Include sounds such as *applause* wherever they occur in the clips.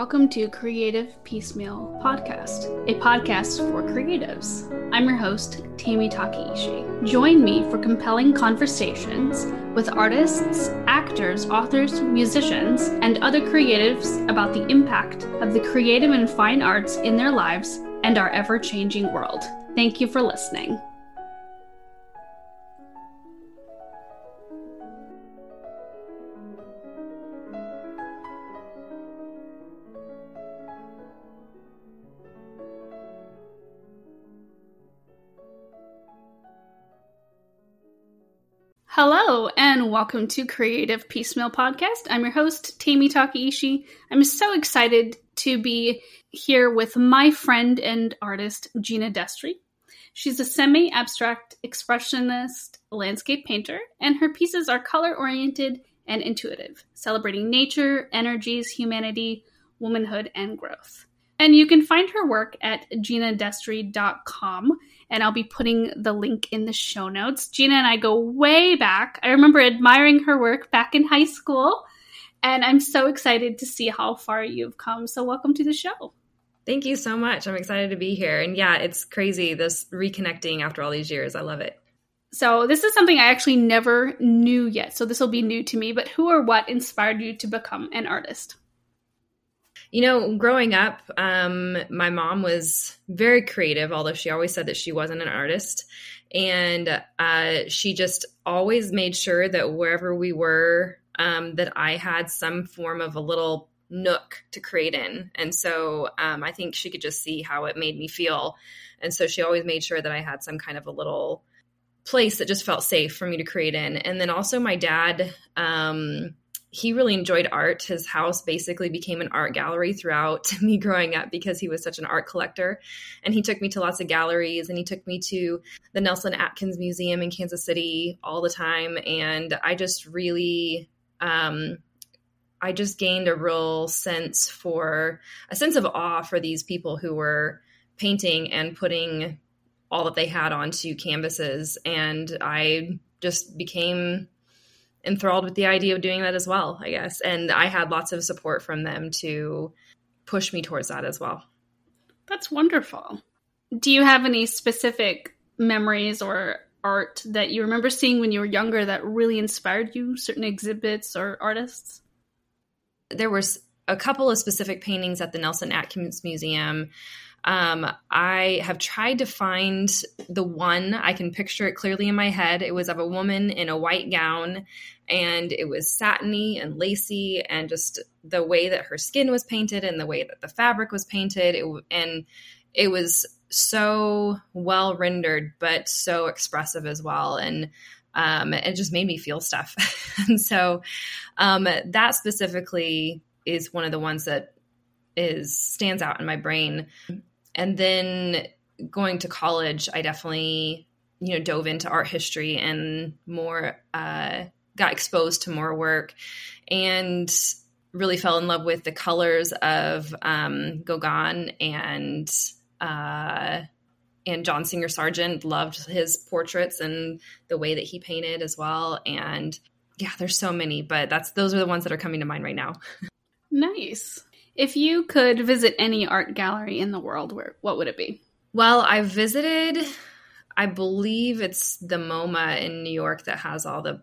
welcome to Creative Piecemeal Podcast, a podcast for creatives. I'm your host, Tammy Takeishi. Join me for compelling conversations with artists, actors, authors, musicians, and other creatives about the impact of the creative and fine arts in their lives and our ever changing world. Thank you for listening. Welcome to Creative Piecemeal Podcast. I'm your host, Tammy Takeishi. I'm so excited to be here with my friend and artist, Gina Destry. She's a semi abstract expressionist landscape painter, and her pieces are color oriented and intuitive, celebrating nature, energies, humanity, womanhood, and growth. And you can find her work at ginadestry.com and I'll be putting the link in the show notes. Gina and I go way back. I remember admiring her work back in high school, and I'm so excited to see how far you've come. So, welcome to the show. Thank you so much. I'm excited to be here. And yeah, it's crazy this reconnecting after all these years. I love it. So, this is something I actually never knew yet. So, this will be new to me. But who or what inspired you to become an artist? You know, growing up, um, my mom was very creative, although she always said that she wasn't an artist. And uh, she just always made sure that wherever we were, um, that I had some form of a little nook to create in. And so um, I think she could just see how it made me feel. And so she always made sure that I had some kind of a little place that just felt safe for me to create in. And then also my dad, um, he really enjoyed art. His house basically became an art gallery throughout *laughs* me growing up because he was such an art collector. And he took me to lots of galleries and he took me to the Nelson Atkins Museum in Kansas City all the time. And I just really, um, I just gained a real sense for a sense of awe for these people who were painting and putting all that they had onto canvases. And I just became enthralled with the idea of doing that as well, I guess. And I had lots of support from them to push me towards that as well. That's wonderful. Do you have any specific memories or art that you remember seeing when you were younger that really inspired you, certain exhibits or artists? There was a couple of specific paintings at the Nelson Atkins Museum um, I have tried to find the one. I can picture it clearly in my head. It was of a woman in a white gown, and it was satiny and lacy, and just the way that her skin was painted and the way that the fabric was painted. It, and it was so well rendered, but so expressive as well. And um, it just made me feel stuff. *laughs* and so um, that specifically is one of the ones that is stands out in my brain and then going to college, I definitely you know dove into art history and more uh, got exposed to more work and really fell in love with the colors of um, Gauguin and uh, and John Singer Sargent. Loved his portraits and the way that he painted as well. And yeah, there's so many, but that's those are the ones that are coming to mind right now. *laughs* Nice. If you could visit any art gallery in the world, where what would it be? Well, I visited I believe it's the MoMA in New York that has all the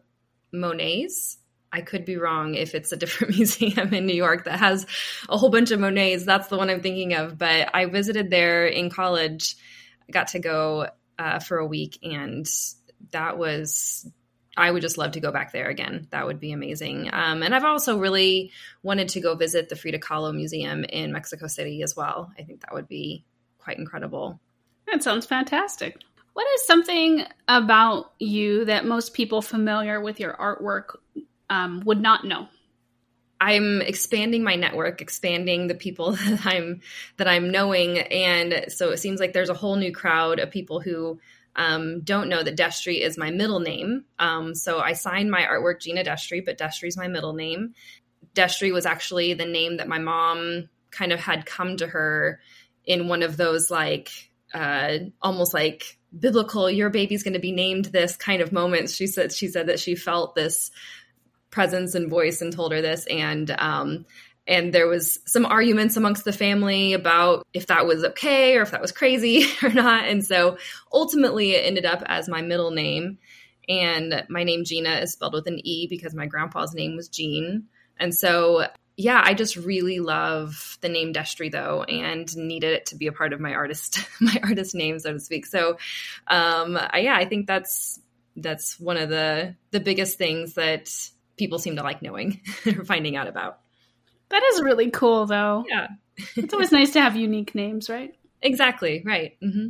Monets. I could be wrong if it's a different *laughs* museum in New York that has a whole bunch of Monets. That's the one I'm thinking of. But I visited there in college. I got to go uh, for a week, and that was I would just love to go back there again. That would be amazing. Um, and I've also really wanted to go visit the Frida Kahlo Museum in Mexico City as well. I think that would be quite incredible. That sounds fantastic. What is something about you that most people familiar with your artwork um, would not know? I'm expanding my network, expanding the people *laughs* that I'm that I'm knowing, and so it seems like there's a whole new crowd of people who um, don't know that Destry is my middle name. Um, so I signed my artwork Gina Destry, but Destry is my middle name. Destry was actually the name that my mom kind of had come to her in one of those like uh, almost like biblical your baby's going to be named this kind of moments she said she said that she felt this presence and voice and told her this and um, and there was some arguments amongst the family about if that was okay or if that was crazy *laughs* or not. And so ultimately it ended up as my middle name. And my name gina is spelled with an e because my grandpa's name was Jean. And so yeah i just really love the name destry though and needed it to be a part of my artist *laughs* my artist name so to speak. So um yeah i think that's that's one of the the biggest things that people seem to like knowing *laughs* or finding out about that is really cool, though. Yeah. it's always nice to have unique names, right? Exactly, right. Mm-hmm.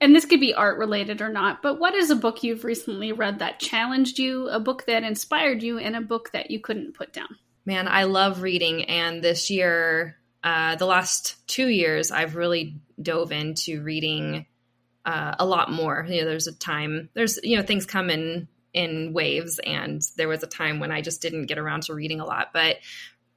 And this could be art related or not, but what is a book you've recently read that challenged you, a book that inspired you, and a book that you couldn't put down? Man, I love reading. And this year, uh, the last two years, I've really dove into reading uh, a lot more. You know, there's a time, there's, you know, things come in in waves and there was a time when I just didn't get around to reading a lot. But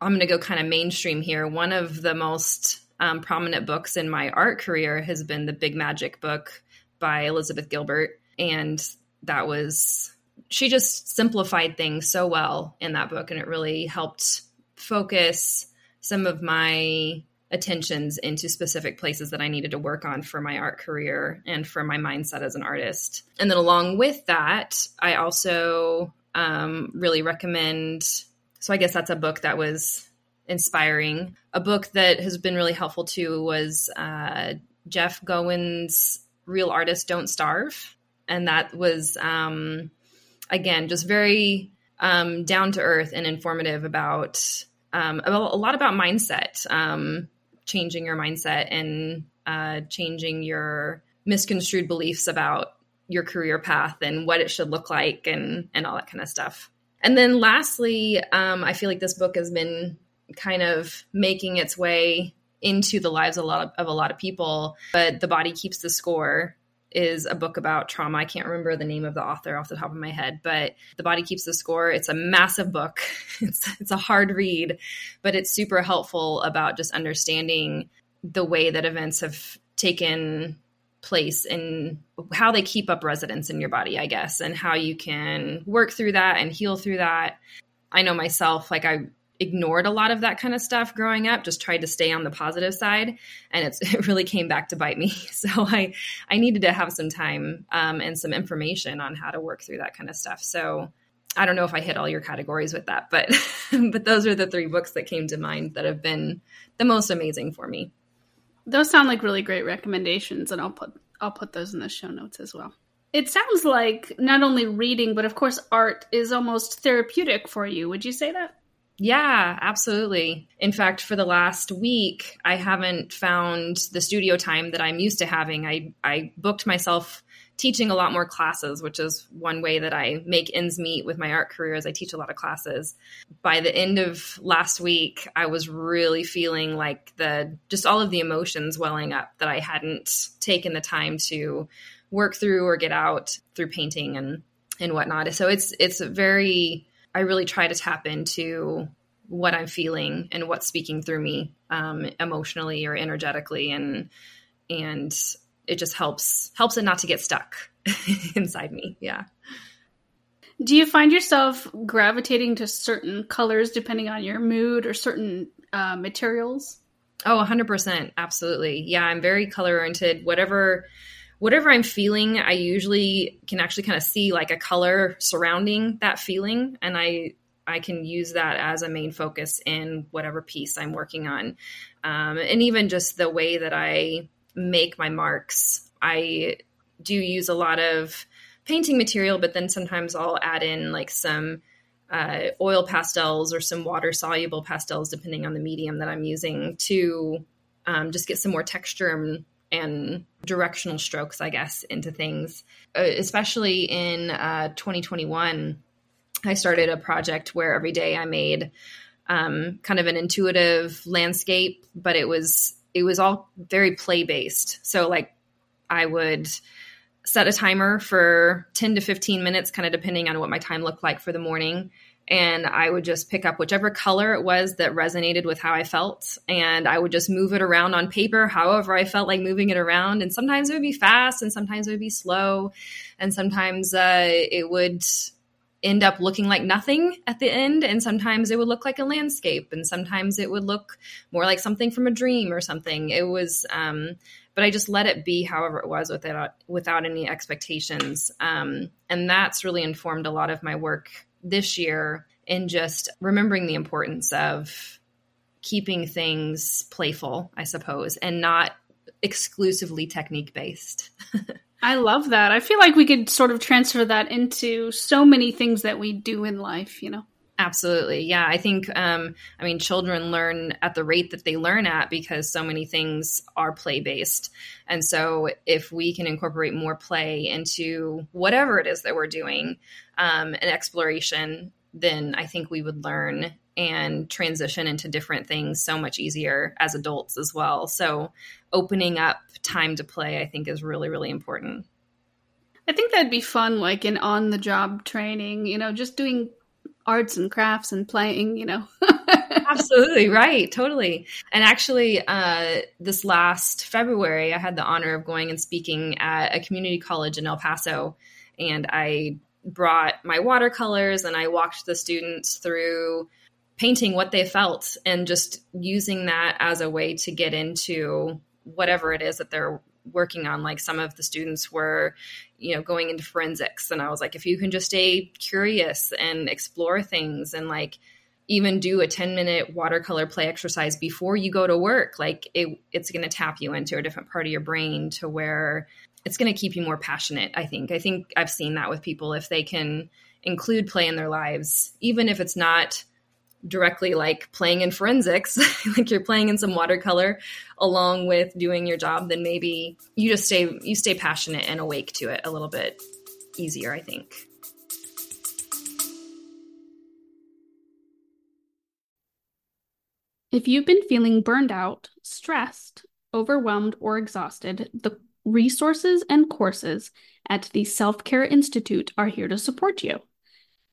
I'm going to go kind of mainstream here. One of the most um, prominent books in my art career has been the Big Magic book by Elizabeth Gilbert. And that was, she just simplified things so well in that book. And it really helped focus some of my attentions into specific places that I needed to work on for my art career and for my mindset as an artist. And then along with that, I also um, really recommend so I guess that's a book that was inspiring. A book that has been really helpful too was uh, Jeff Goins' Real Artists Don't Starve. And that was, um, again, just very um, down to earth and informative about, um, a lot about mindset, um, changing your mindset and uh, changing your misconstrued beliefs about your career path and what it should look like and, and all that kind of stuff. And then lastly, um, I feel like this book has been kind of making its way into the lives of a lot of, of a lot of people. But The Body Keeps the Score is a book about trauma. I can't remember the name of the author off the top of my head, but The Body Keeps the Score. It's a massive book. *laughs* It's it's a hard read, but it's super helpful about just understanding the way that events have taken place and how they keep up residence in your body, I guess, and how you can work through that and heal through that. I know myself, like I ignored a lot of that kind of stuff growing up, just tried to stay on the positive side, and *laughs* it really came back to bite me. *laughs* So I I needed to have some time um, and some information on how to work through that kind of stuff. So I don't know if I hit all your categories with that, but *laughs* but those are the three books that came to mind that have been the most amazing for me. Those sound like really great recommendations, and I'll put I'll put those in the show notes as well. It sounds like not only reading, but of course, art is almost therapeutic for you. Would you say that? Yeah, absolutely. In fact, for the last week, I haven't found the studio time that I'm used to having. I, I booked myself teaching a lot more classes, which is one way that I make ends meet with my art career as I teach a lot of classes. By the end of last week, I was really feeling like the just all of the emotions welling up that I hadn't taken the time to work through or get out through painting and and whatnot. So it's it's very I really try to tap into what I'm feeling and what's speaking through me um, emotionally or energetically and and it just helps helps it not to get stuck *laughs* inside me. Yeah. Do you find yourself gravitating to certain colors depending on your mood or certain uh, materials? Oh, 100%. Absolutely. Yeah, I'm very color oriented. Whatever whatever I'm feeling, I usually can actually kind of see like a color surrounding that feeling and I I can use that as a main focus in whatever piece I'm working on. Um, and even just the way that I make my marks. I do use a lot of painting material, but then sometimes I'll add in like some uh, oil pastels or some water soluble pastels, depending on the medium that I'm using, to um, just get some more texture and, and, directional strokes, I guess, into things. Uh, especially in uh, 2021, I started a project where every day I made um, kind of an intuitive landscape, but it was it was all very play based. So like I would set a timer for 10 to 15 minutes, kind of depending on what my time looked like for the morning. And I would just pick up whichever color it was that resonated with how I felt. And I would just move it around on paper, however I felt like moving it around. And sometimes it would be fast, and sometimes it would be slow. And sometimes uh, it would end up looking like nothing at the end and sometimes it would look like a landscape and sometimes it would look more like something from a dream or something. It was um, but i just let it be however it was without without any expectations. Um, and that's really informed a lot of my work this year in just remembering the importance of keeping things playful i suppose and not exclusively technique based *laughs* I love that. I feel like we could sort of transfer that into so many things that we do in life, you know? Absolutely. Yeah. I think, um, I mean, children learn at the rate that they learn at because so many things are play based. And so if we can incorporate more play into whatever it is that we're doing, um, an exploration, then I think we would learn and transition into different things so much easier as adults as well. So, opening up time to play, I think, is really, really important. I think that'd be fun, like in on the job training, you know, just doing arts and crafts and playing, you know. *laughs* Absolutely, right, totally. And actually, uh, this last February, I had the honor of going and speaking at a community college in El Paso. And I brought my watercolors and I walked the students through painting what they felt and just using that as a way to get into whatever it is that they're working on. Like some of the students were you know going into forensics and i was like if you can just stay curious and explore things and like even do a 10 minute watercolor play exercise before you go to work like it, it's going to tap you into a different part of your brain to where it's going to keep you more passionate i think. I think i've seen that with people. If they can include play in their lives even if it's not directly like playing in forensics, *laughs* like you're playing in some watercolor along with doing your job, then maybe you just stay you stay passionate and awake to it a little bit easier, I think. If you've been feeling burned out, stressed, overwhelmed, or exhausted, the resources and courses at the Self Care Institute are here to support you.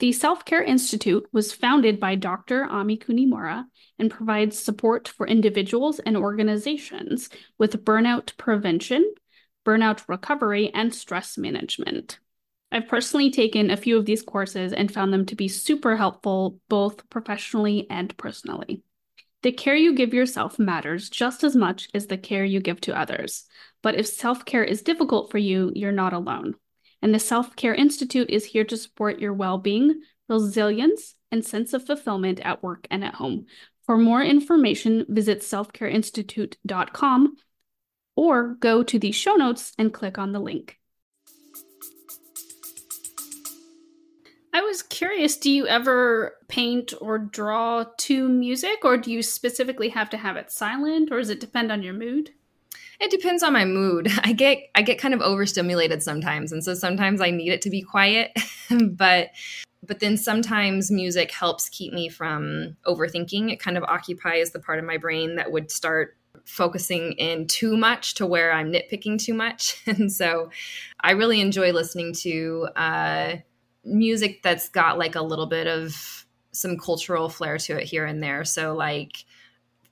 The Self Care Institute was founded by Dr. Ami Kunimura and provides support for individuals and organizations with burnout prevention, burnout recovery, and stress management. I've personally taken a few of these courses and found them to be super helpful both professionally and personally. The care you give yourself matters just as much as the care you give to others. But if self care is difficult for you, you're not alone and the Self Care Institute is here to support your well being, resilience, and sense of fulfillment at work and at home. For more information, visit selfcareinstitute.com or go to the show notes and click on the link. I was curious do you ever paint or draw to music, or do you specifically have to have it silent, or does it depend on your mood? It depends on my mood. *laughs* I get I get kind of overstimulated sometimes, and so sometimes I need it to be quiet, *laughs* but but then sometimes music helps keep me from overthinking. It kind of occupies the part of my brain that would start focusing in too much to where I'm nitpicking too much. *laughs* And so I really enjoy listening to uh, music that's got like a little bit of some cultural flair to it here and there. So, like,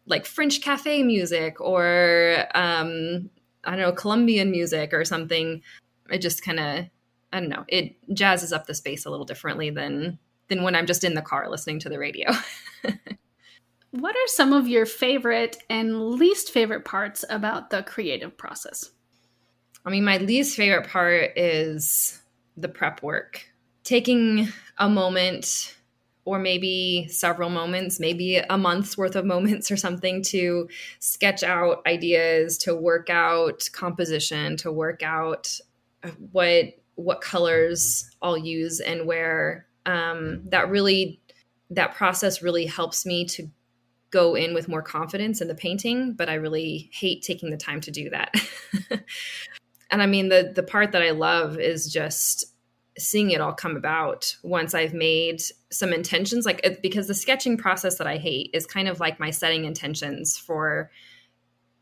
like French cafe music or um, I don't know Colombian music or something. It just kind of I don't know. It jazzes up the space a little differently than than when I'm just in the car listening to the radio. *laughs* what are some of your favorite and least favorite parts about the creative process? I mean, my least favorite part is the prep work. Taking a moment or maybe several moments, maybe a month's worth of moments or something to sketch out ideas, to work out composition, to work out what what colors I'll use and where. Um, that really that process really helps me to go in with more confidence in the painting, but I really hate taking the time to do that. *laughs* and I mean the the part that I love is just seeing it all come about once I've made some intentions like because the sketching process that I hate is kind of like my setting intentions for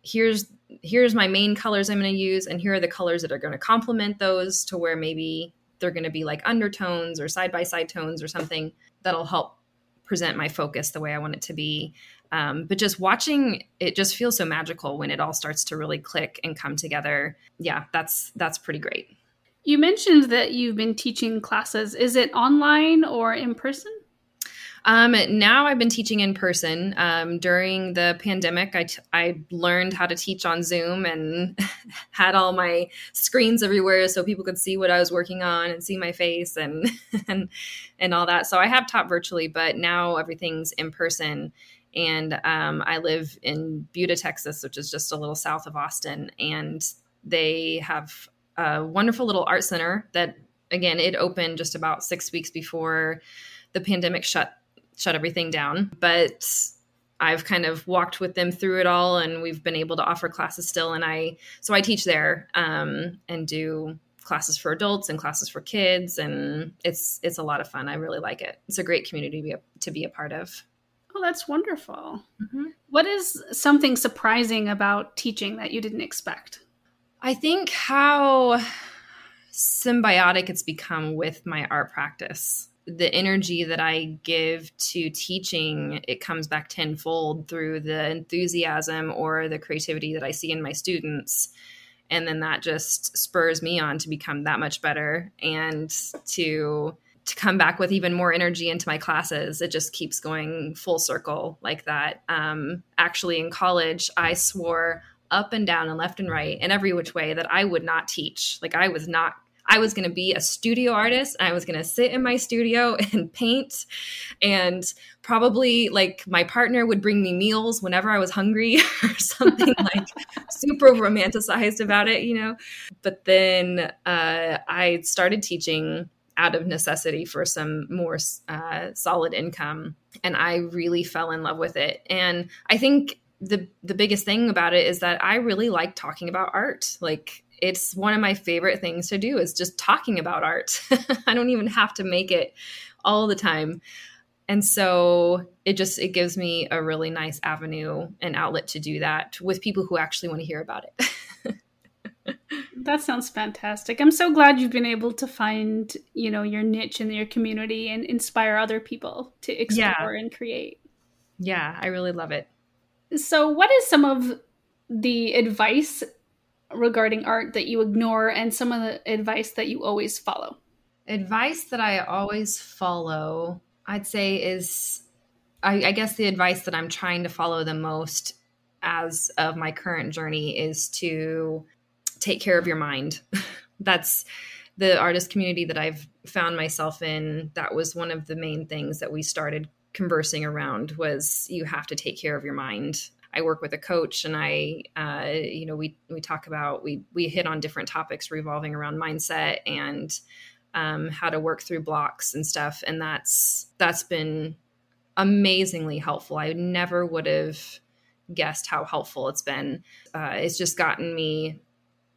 here's here's my main colors I'm going to use and here are the colors that are going to complement those to where maybe they're going to be like undertones or side by side tones or something that'll help present my focus the way I want it to be. Um, but just watching it just feels so magical when it all starts to really click and come together. Yeah, that's that's pretty great. You mentioned that you've been teaching classes. Is it online or in person? Um, now I've been teaching in person. Um, during the pandemic, I, t- I learned how to teach on Zoom and *laughs* had all my screens everywhere so people could see what I was working on and see my face and *laughs* and and all that. So I have taught virtually, but now everything's in person. And um, I live in Buda, Texas, which is just a little south of Austin, and they have a wonderful little art center that, again, it opened just about six weeks before the pandemic shut shut everything down. But I've kind of walked with them through it all, and we've been able to offer classes still. And I so I teach there um, and do classes for adults and classes for kids, and it's it's a lot of fun. I really like it. It's a great community to be a, to be a part of. Oh, that's wonderful. Mm-hmm. What is something surprising about teaching that you didn't expect? I think how symbiotic it's become with my art practice the energy that I give to teaching, it comes back tenfold through the enthusiasm or the creativity that I see in my students. And then that just spurs me on to become that much better and to to come back with even more energy into my classes. It just keeps going full circle like that. Um, actually, in college, I swore up and down and left and right and every which way that I would not teach. Like I was not I was going to be a studio artist. I was going to sit in my studio *laughs* and paint. And probably like my partner would bring me meals whenever I was hungry *laughs* or something *laughs* like super romanticized about it, you know? But then uh, I started teaching out of necessity for some more uh, solid income. And I really fell in love with it. And I think the the biggest thing about it is that I really like talking about art. Like it's one of my favorite things to do is just talking about art. *laughs* I don't even have to make it all the time. And so it just it gives me a really nice avenue and outlet to do that with people who actually want to hear about it. *laughs* that sounds fantastic. I'm so glad you've been able to find, you know, your niche in your community and inspire other people to explore yeah. and create. Yeah, I really love it. So, what is some of the advice regarding art that you ignore and some of the advice that you always follow? Advice that I always follow, I'd say, is I, I, guess the advice that I'm trying to follow the most as of my current journey is to take care of your mind. *laughs* That's the artist community that I've found myself in. That was one of the main things that we started conversing around was you have to take care of your mind I work with a coach and I, uh, you know, we, we talk about, we, we hit on different topics revolving around mindset and um, how to work through blocks and stuff. And that's, that's been amazingly helpful. I never would have guessed how helpful it's been. Uh, it's just gotten me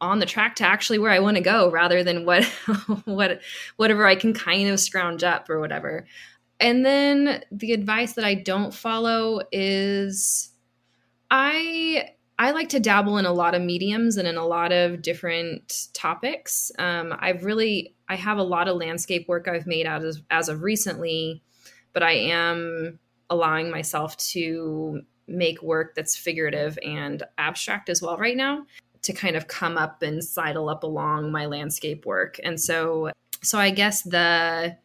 on the track to actually where I want to go rather than what, *laughs* what, whatever I can kind of scrounge up or whatever. And then the advice that I don't follow is I I like to dabble in a lot of mediums and in a lot of different topics. Um, I've really I have a lot of landscape work I've made out as, as of recently, but I am allowing myself to make work that's figurative and abstract as well right now to kind of come up and sidle up along my landscape work. And so so I guess the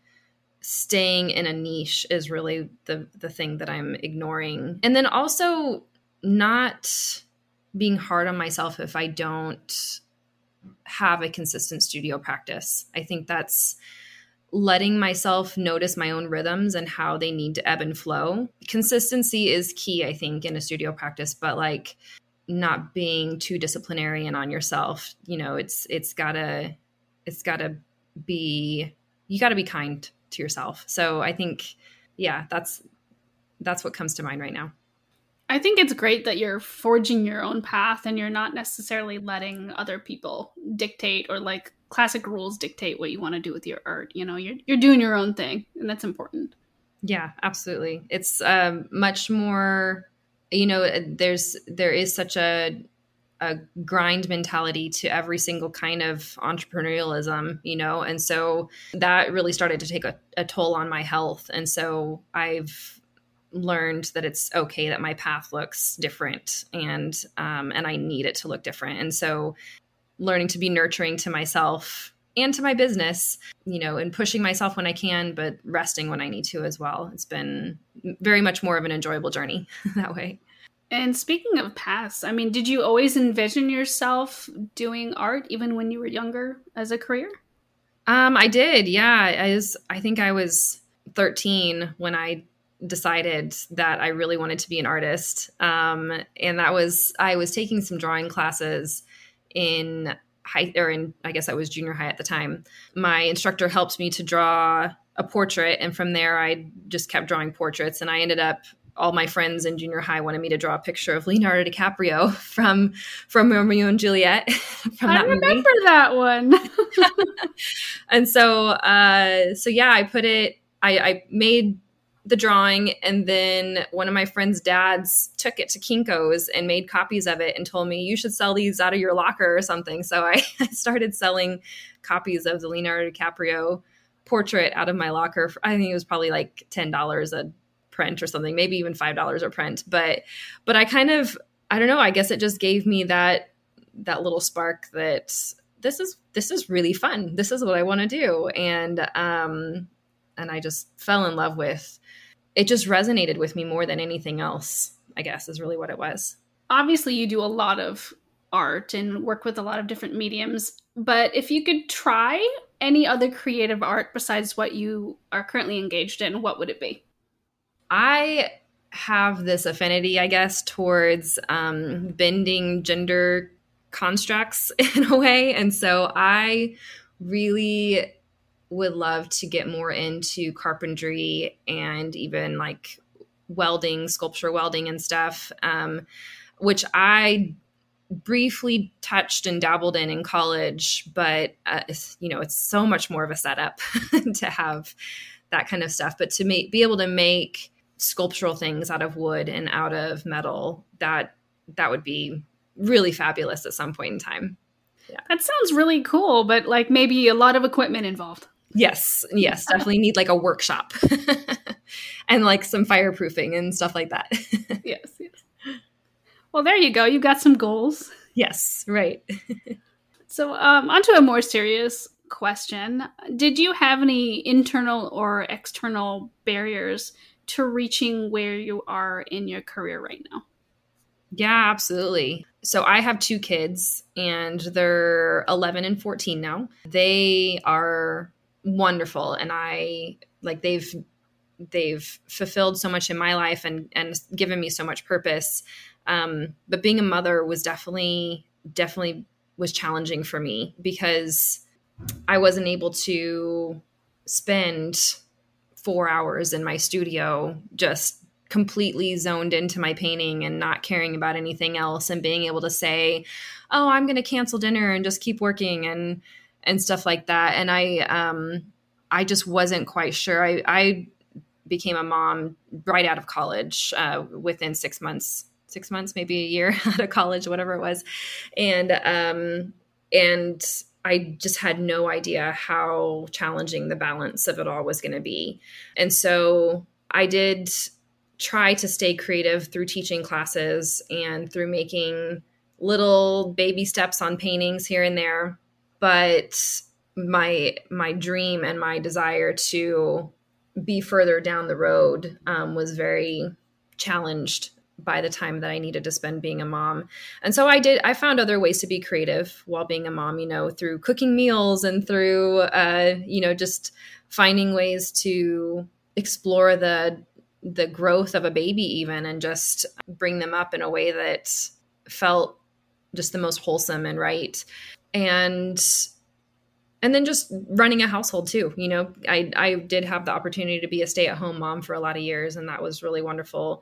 staying in a niche is really the the thing that I'm ignoring. And then also not being hard on myself if I don't have a consistent studio practice. I think that's letting myself notice my own rhythms and how they need to ebb and flow. Consistency is key, I think, in a studio practice, but like not being too disciplinarian on yourself. You know, it's it's gotta it's gotta be you gotta be kind to yourself. So I think, yeah, that's that's what comes to mind right now. I think it's great that you're forging your own path and you're not necessarily letting other people dictate or like classic rules dictate what you want to do with your art. You know, you're you're doing your own thing, and that's important. Yeah, absolutely. It's um, much more. You know, there's there is such a a grind mentality to every single kind of entrepreneurialism, you know, and so that really started to take a, a toll on my health, and so I've learned that it's okay that my path looks different and um, and I need it to look different. And so learning to be nurturing to myself and to my business, you know, and pushing myself when I can, but resting when I need to as well. It's been very much more of an enjoyable journey *laughs* that way. And speaking of past, I mean, did you always envision yourself doing art even when you were younger as a career? Um, I did. Yeah, I was. I think I was 13 when I decided that I really wanted to be an artist. Um, and that was I was taking some drawing classes in high or in I guess I was junior high at the time. My instructor helped me to draw a portrait and from there I just kept drawing portraits and I ended up all my friends in junior high wanted me to draw a picture of Leonardo DiCaprio *laughs* from from Romeo and Juliet. *laughs* From I remember movie. that one. *laughs* and so, uh, so yeah, I put it. I, I made the drawing and then one of my friend's dads took it to Kinko's and made copies of it and told me you should sell these out of your locker or something. So I, I started selling copies of the Leonardo DiCaprio portrait out of my locker. For, I think it was probably like ten dollars a print or something, maybe even five dollars a print. But but I kind of I don't know. I guess it just gave me that that little spark that this is this is really fun. This is what I want to do, and um, and I just fell in love with it just resonated with me more than anything else, I guess, is really what it was. Obviously, you do a lot of art and work with a lot of different mediums, but if you could try any other creative art besides what you are currently engaged in, what would it be? I have this affinity, I guess, towards um, bending gender constructs *laughs* in a way. And so I really would love to get more into carpentry and even like welding, sculpture welding and stuff, um, which I briefly touched and dabbled in in college, but uh, you know, it's so much more of a setup *laughs* to have that kind of stuff. But to be able to make sculptural things out of wood and out of metal, that that would be really fabulous at some point in time. Yeah. That sounds really cool, but like maybe a lot of equipment involved. Yes, yes, *laughs* definitely need like a workshop *laughs* and like some fireproofing and stuff like that. *laughs* yes, yes. Well, there you go. You've got some goals. Yes, right. so, um, onto a more serious question. Did you have any internal or external barriers to reaching where you are in your career right now? Yeah, absolutely. So I have two kids and they're 11 and 14 now. They are wonderful and I like they've they've fulfilled so much in my life and and given me so much purpose. Um, but being a mother was definitely definitely was challenging for me because I wasn't able to spend four hours in my studio just completely zoned into my painting and not caring about anything else and being able to say, "Oh, I'm going to cancel dinner and just keep working and and stuff like that. And I um I just wasn't quite sure. I I became a mom right out of college uh, within six months six months maybe a year *laughs* out of college whatever it was and um and I just had no idea how challenging the balance of it all was going to be. And so I did try to stay creative through teaching classes and through making little baby steps on paintings here and there but my my dream and my desire to be further down the road um, was very challenged by the time that I needed to spend being a mom. And so I did, I found other ways to be creative while being a mom, you know, through cooking meals and through, uh, you know, just finding ways to explore the, the growth of a baby even and just bring them up in a way that felt just the most wholesome and right and and then just running a household too you know i i did have the opportunity to be a stay-at-home mom for a lot of years and that was really wonderful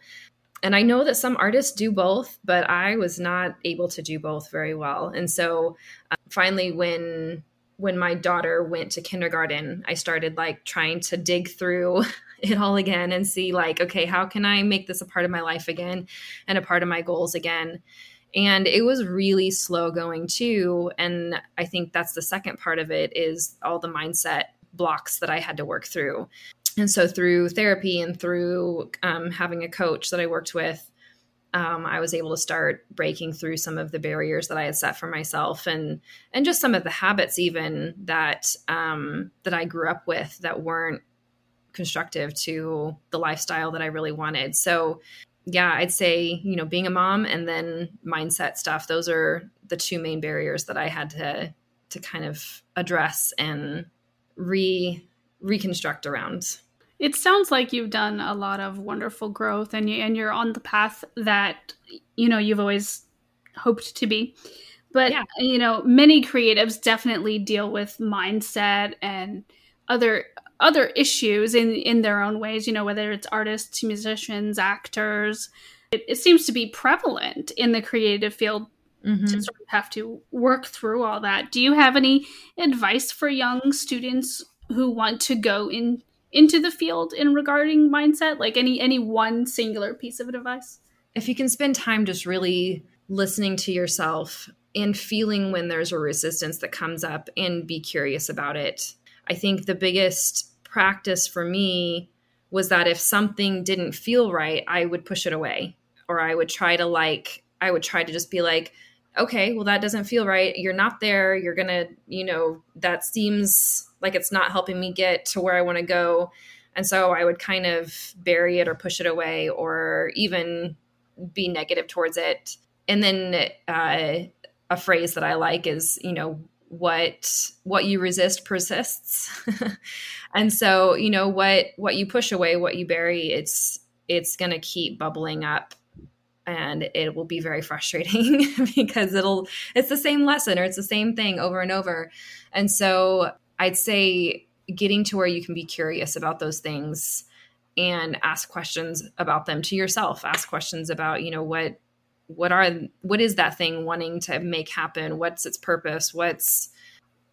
and i know that some artists do both but i was not able to do both very well. And so uh, finally when when my daughter went to kindergarten i started like trying to dig through *laughs* it all again and see like okay how can i make this a part of my life again and a part of my goals again? And it was really slow going too. And i think that's the second part of it is all the mindset blocks that i had to work through and so through therapy and through um, having a coach that i worked with um, I was able to start breaking through some of the barriers that I had set for myself, and and just some of the habits even that um, that I grew up with that weren't constructive to the lifestyle that I really wanted. So, yeah, I'd say you know being a mom and then mindset stuff. Those are the two main barriers that I had to to kind of address and re reconstruct around. It sounds like you've done a lot of wonderful growth and you and you're on the path that you know you've always hoped to be. But yeah. you know, many creatives definitely deal with mindset and other other issues in in their own ways, you know, whether it's artists, musicians, actors. It, it seems to be prevalent in the creative field mm-hmm. to sort of have to work through all that. Do you have any advice for young students who want to go in into the field in regarding mindset? Like any any one singular piece of advice? If you can spend time just really listening to yourself and feeling when there's a resistance that comes up and be curious about it. I think the biggest practice for me was that if something didn't feel right, I would push it away or I would try to like I would try to just be like okay, well, that doesn't feel right. You're not there. You're going to, you know, that seems like it's not helping me get to where I want to go. And so I would kind of bury it or push it away or even be negative towards it. And then uh, a phrase that I like is, you know, what what you resist persists. *laughs* and so, you know, what what you push away, what you bury, it's it's going to keep bubbling up and it will be very frustrating *laughs* because it'll it's the same lesson or it's the same thing over and over. And so i'd say getting to where you can be curious about those things and ask questions about them to yourself. Ask questions about you know what what are what is that thing wanting to make happen? What's its purpose? What's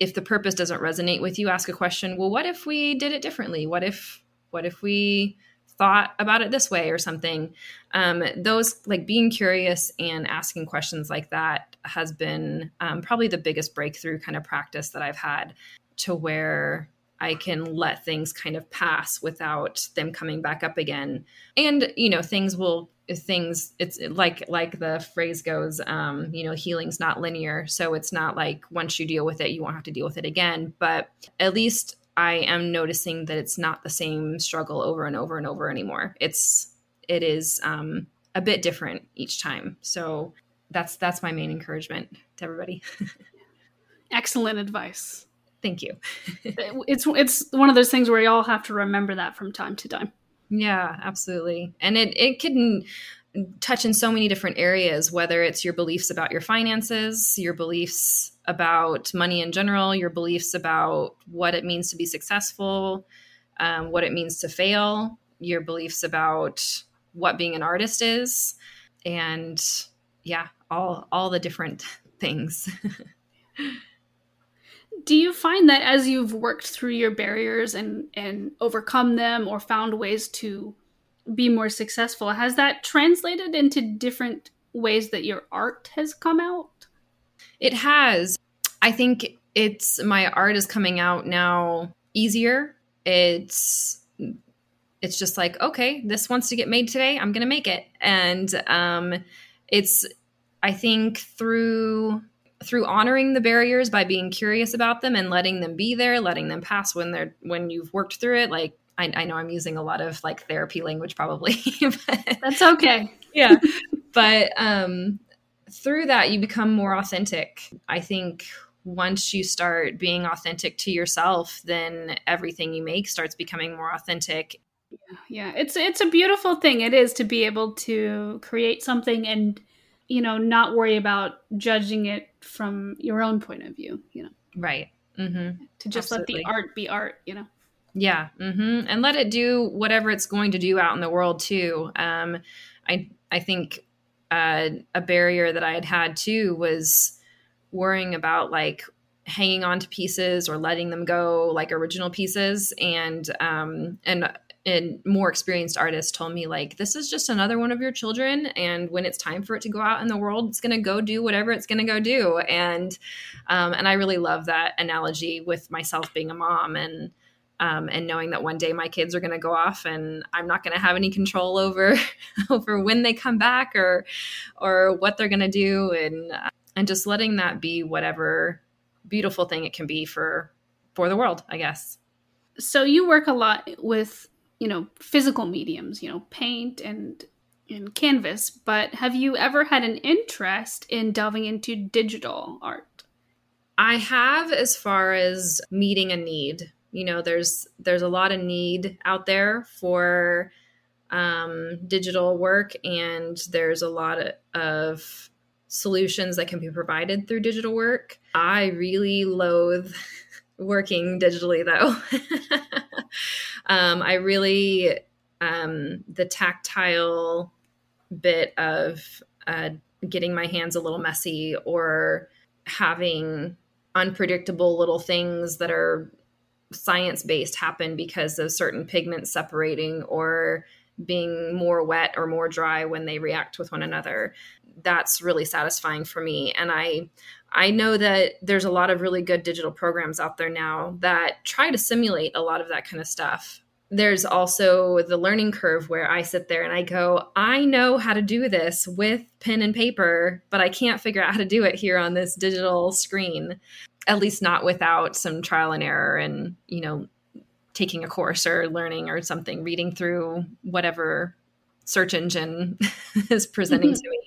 if the purpose doesn't resonate with you ask a question well what if we did it differently? What if what if we thought about it this way or something um, those like being curious and asking questions like that has been um, probably the biggest breakthrough kind of practice that i've had to where i can let things kind of pass without them coming back up again. And you know things will things it's like like the phrase goes um you know healing's not linear. So it's not like once you deal with it you won't have to deal with it again. But at least I am noticing that it's not the same struggle over and over and over anymore. It's it is um, a bit different each time. So that's that's my main encouragement to everybody. *laughs* Excellent advice. Thank you. *laughs* it's it's one of those things where you all have to remember that from time to time. Yeah, absolutely. And it it can touch in so many different areas, whether it's your beliefs about your finances, your beliefs about money in general, your beliefs about what it means to be successful, um, what it means to fail, your beliefs about what being an artist is, and yeah, all all the different *laughs* things. *laughs* Do you find that as you've worked through your barriers and and overcome them or found ways to be more successful, has that translated into different ways that your art has come out? It has. I think it's my art is coming out now easier. It's it's just like okay, this wants to get made today. I'm gonna make it, and um, it's I think through through honoring the barriers by being curious about them and letting them be there, letting them pass when they're when you've worked through it. Like I, I know I'm using a lot of like therapy language, probably. *laughs* but, That's okay. *laughs* yeah, but um, through that you become more authentic. I think once you start being authentic to yourself then everything you make starts becoming more authentic. Yeah it's it's a beautiful thing. It is to be able to create something and you know not worry about judging it from your own point of view you know. Right. Mm-hmm. to just Absolutely. let the art be art you know. Yeah mm-hmm. and let it do whatever it's going to do out in the world too. Um, i i think uh, a barrier that I had had too was worrying about like hanging on to pieces or letting them go like original pieces. And um and and more experienced artists told me like this is just another one of your children and when it's time for it to go out in the world it's going to go do whatever it's going to go do. And um and I really love that analogy with myself being a mom and um, and knowing that one day my kids are going to go off and I'm not going to have any control over *laughs* over when they come back or or what they're going to do and and just letting that be whatever beautiful thing it can be for for the world, I guess. So you work a lot with, you know, physical mediums, you know, paint and and canvas, but have you ever had an interest in delving into digital art? I have as far as meeting a need you know there's there's a lot of need out there for um, digital work and there's a lot of, solutions that can be provided through digital work. I really loathe *laughs* working digitally though. *laughs* Um, i really um, the tactile bit of uh, getting my hands a little messy or having unpredictable little things that are science based happen because of certain pigments separating or being more wet or more dry when they react with one another. That's really satisfying for me. And i i know that there's a lot of really good digital programs out there now that try to simulate a lot of that kind of stuff. There's also the learning curve where i sit there and i go i know how to do this with pen and paper but i can't figure out how to do it here on this digital screen at least not without some trial and error and you know taking a course or learning or something reading through whatever search engine *laughs* is presenting mm-hmm. to me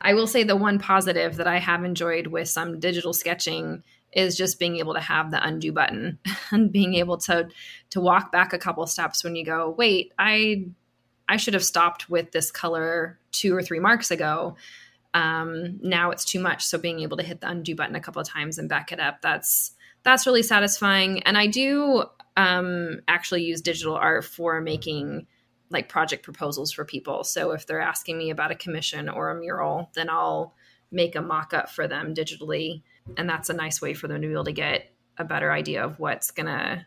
i will say the one positive that i have enjoyed with some digital sketching is just being able to have the undo button *laughs* and being able to to walk back a couple steps when you go wait i i should have stopped with this color two or three marks ago um, now it's too much. So being able to hit the undo button a couple of times and back it up, that's that's really satisfying. And I do um, actually use digital art for making like project proposals for people. So if they're asking me about a commission or a mural, then I'll make a mock up for them digitally. And that's a nice way for them to be able to get a better idea of what's going to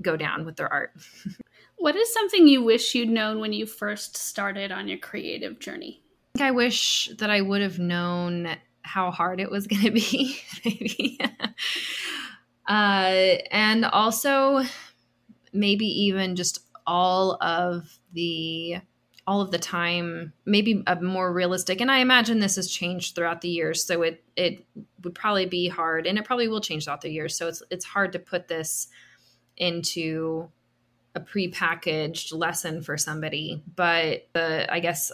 go down with their art. *laughs* what is something you wish you'd known when you first started on your creative journey? I wish that I would have known how hard it was *laughs* going to be, maybe. *laughs* uh, and also, maybe even just all of the all of the time maybe a more realistic and i imagine this has changed throughout the years so it it would probably be hard and it probably will change throughout the years so it's it's hard to put this into a pre-packaged lesson for somebody but the i guess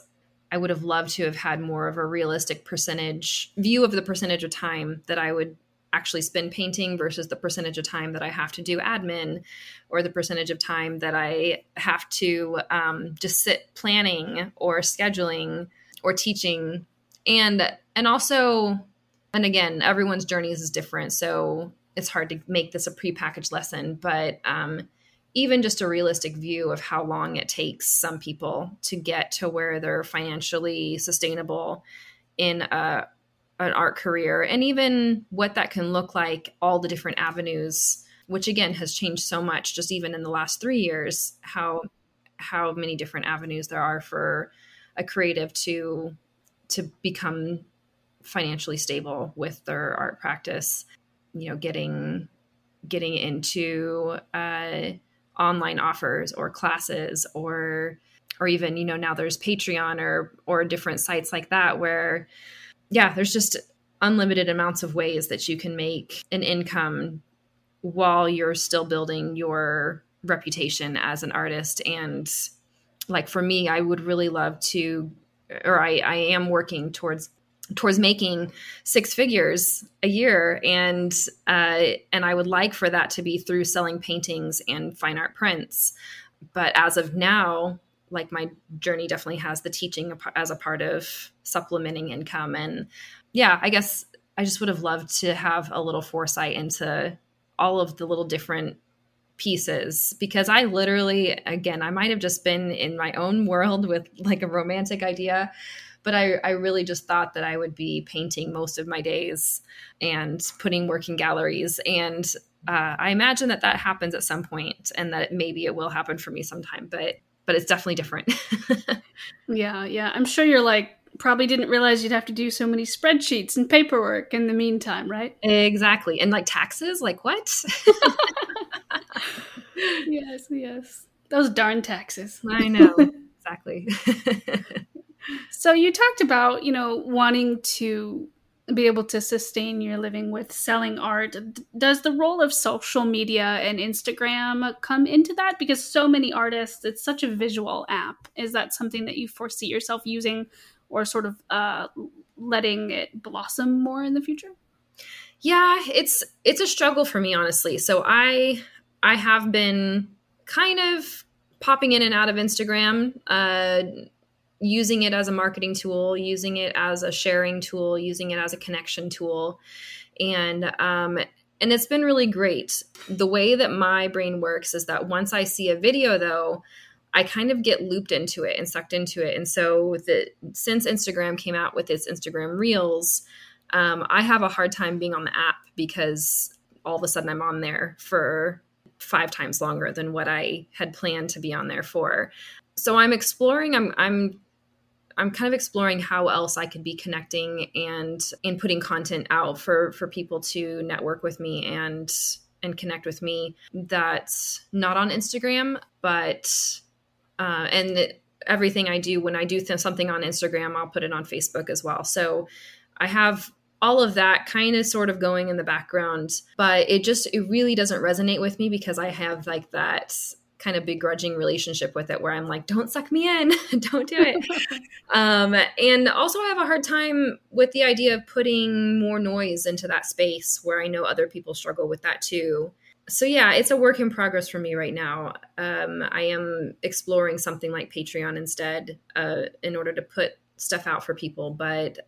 I would have loved to have had more of a realistic percentage view of the percentage of time that I would actually spend painting versus the percentage of time that I have to do admin or the percentage of time that I have to um, just sit planning or scheduling or teaching. And and also and again everyone's journeys is different so it's hard to make this a prepackaged lesson but um, even just a realistic view of how long it takes some people to get to where they're financially sustainable in a, an art career and even what that can look like all the different avenues which again has changed so much just even in the last 3 years how how many different avenues there are for a creative to to become financially stable with their art practice. You know getting getting into uh online offers or classes or or even you know now there's patreon or or different sites like that where yeah there's just unlimited amounts of ways that you can make an income while you're still building your reputation as an artist. And like for me i would really love to or i, I am working towards towards making six figures a year. And uh, and i would like for that to be through selling paintings and fine art prints. But as of now like my journey definitely has the teaching as a part of supplementing income. And yeah i guess i just would have loved to have a little foresight into all of the little different pieces. Because i literally again i might have just been in my own world with like a romantic idea but I, I really just thought that I would be painting most of my days and putting work in galleries. And uh, I imagine that that happens at some point and that maybe it will happen for me sometime, but but it's definitely different. *laughs* yeah, yeah. I'm sure you're like probably didn't realize you'd have to do so many spreadsheets and paperwork in the meantime, right? Exactly. And like taxes, like what? *laughs* yes, yes. Those darn taxes. I know. exactly. *laughs* so you talked about, you know, wanting to be able to sustain your living with selling art. Does the role of social media and Instagram come into that? Because so many artists, it's such a visual app. Is that something that you foresee yourself using or sort of uh, letting it blossom more in the future? Yeah, it's it's a struggle for me honestly. So I I have been kind of popping in and out of Instagram, uh, using it as a marketing tool, using it as a sharing tool, using it as a connection tool, and um, and it's been really great. The way that my brain works is that once I see a video, though, I kind of get looped into it and sucked into it. And so, the since Instagram came out with its Instagram Reels, um, I have a hard time being on the app because all of a sudden I'm on there for five times longer than what I had planned to be on there for. So I'm exploring. I'm I'm I'm kind of exploring how else I could be connecting and and putting content out for for people to network with me and and connect with me that's not on Instagram, but uh, and everything I do when I do th- something on Instagram, I'll put it on Facebook as well. So I have all of that kind of sort of going in the background but it just it really doesn't resonate with me because i have like that kind of begrudging relationship with it where i'm like don't suck me in. *laughs* Don't do it. *laughs* Um, and also i have a hard time with the idea of putting more noise into that space where i know other people struggle with that too. So yeah it's a work in progress for me right now. Um, i am exploring something like patreon instead uh, in order to put stuff out for people but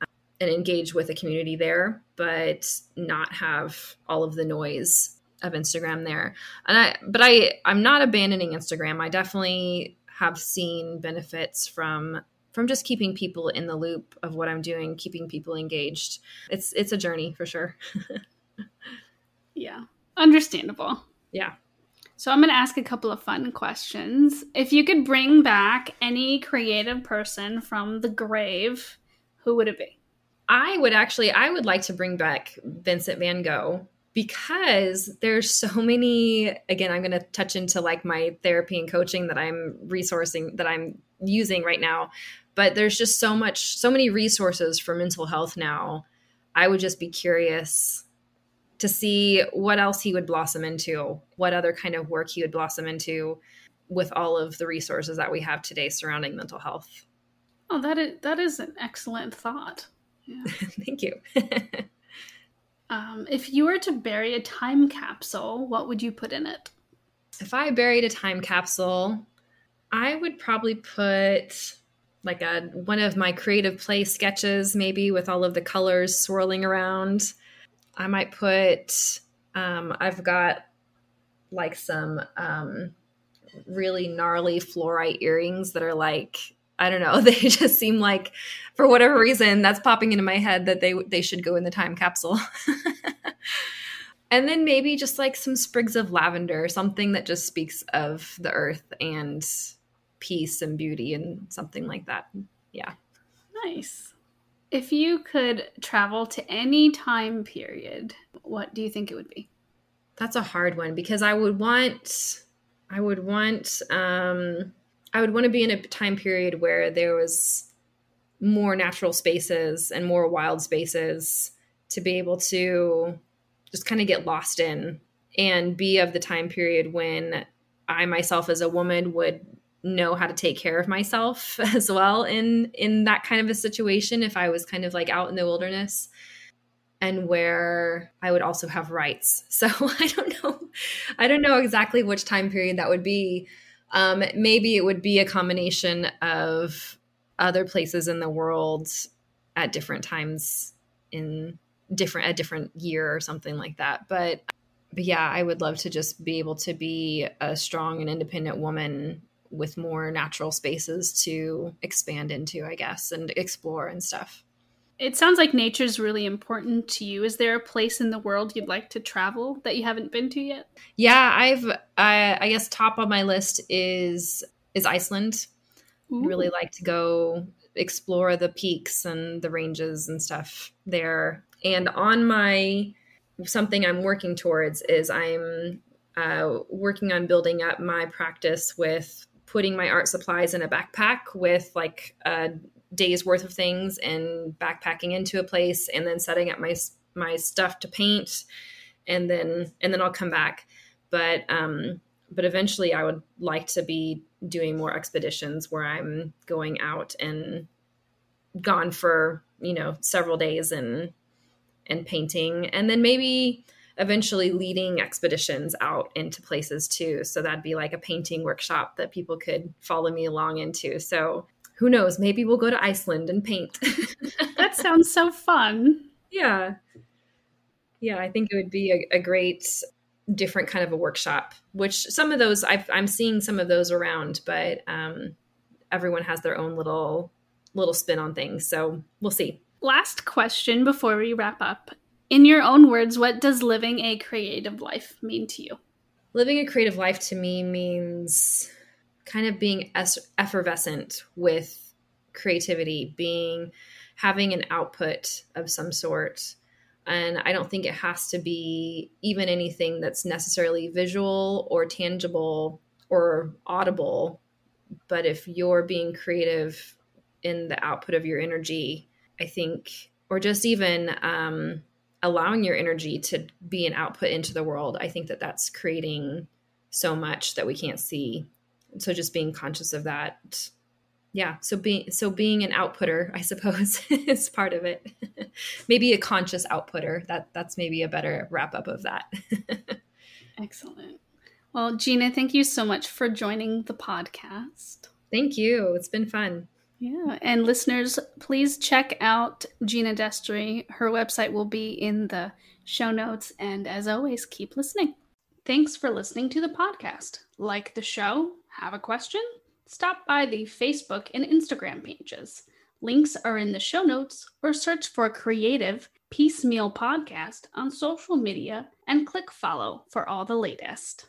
and engage with a community there, but not have all of the noise of Instagram there. And I, but I, I'm not abandoning Instagram. I definitely have seen benefits from from just keeping people in the loop of what I'm doing, keeping people engaged. It's it's a journey for sure. yeah, understandable. Yeah. So I'm going to ask a couple of fun questions. If you could bring back any creative person from the grave, who would it be? I would actually I would like to bring back Vincent van Gogh because there's so many again I'm going to touch into like my therapy and coaching that I'm resourcing that I'm using right now but there's just so much so many resources for mental health now I would just be curious to see what else he would blossom into what other kind of work he would blossom into with all of the resources that we have today surrounding mental health oh that is that is an excellent thought yeah. *laughs* Thank you. *laughs* um, if you were to bury a time capsule, what would you put in it? If I buried a time capsule, I would probably put like a one of my creative play sketches, maybe with all of the colors swirling around. I might put. Um, I've got like some um, really gnarly fluorite earrings that are like I don't know. *laughs* They just seem like, for whatever reason, that's popping into my head that they they should go in the time capsule. *laughs* and then maybe just like some sprigs of lavender, something that just speaks of the earth and peace and beauty and something like that. Yeah. Nice. If you could travel to any time period, what do you think it would be? That's a hard one because I would want I would want um I would want to be in a time period where there was more natural spaces and more wild spaces to be able to just kind of get lost in and be of the time period when I myself as a woman would know how to take care of myself *laughs* as well in in that kind of a situation if I was kind of like out in the wilderness and where I would also have rights. *laughs* So I don't know I don't know exactly which time period that would be um, maybe it would be a combination of other places in the world at different times in different a different year or something like that. But but yeah, I would love to just be able to be a strong and independent woman with more natural spaces to expand into, I guess, and explore and stuff. It sounds like nature is really important to you. Is there a place in the world you'd like to travel that you haven't been to yet? Yeah, I've I, I guess top on my list is is Iceland. Ooh. Really like to go explore the peaks and the ranges and stuff there. And on my something I'm working towards is I'm uh, working on building up my practice with putting my art supplies in a backpack with like a day's worth of things and backpacking into a place and then setting up my my stuff to paint and then and then I'll come back. But um but eventually I would like to be doing more expeditions where I'm going out and gone for you know several days and and painting and then maybe eventually leading expeditions out into places too. So that'd be like a painting workshop that people could follow me along into. So who knows maybe we'll go to iceland and paint *laughs* that sounds so fun yeah yeah i think it would be a, a great different kind of a workshop which some of those i am seeing some of those around but um, everyone has their own little little spin on things. So we'll see. Last question before we wrap up. In your own words, what does living a creative life mean to you? Living a creative life to me means kind of being effervescent with creativity, being having an output of some sort. And I don't think it has to be even anything that's necessarily visual or tangible or audible. But if you're being creative in the output of your energy, I think, or just even um, allowing your energy to be an output into the world, I think that that's creating so much that we can't see. So just being conscious of that. Yeah. So being so being an outputter, I suppose, *laughs* is part of it. *laughs* maybe a conscious outputter. That that's maybe a better wrap up of that. *laughs* Excellent. Well, Gina, thank you so much for joining the podcast. Thank you. It's been fun. Yeah, and listeners, please check out Gina Destry. Her website will be in the show notes. And as always, keep listening. Thanks for listening to the podcast. Like the show? Have a question? Stop by the Facebook and Instagram pages. Links are in the show notes or search for Creative Piecemeal Podcast on social media and click follow for all the latest.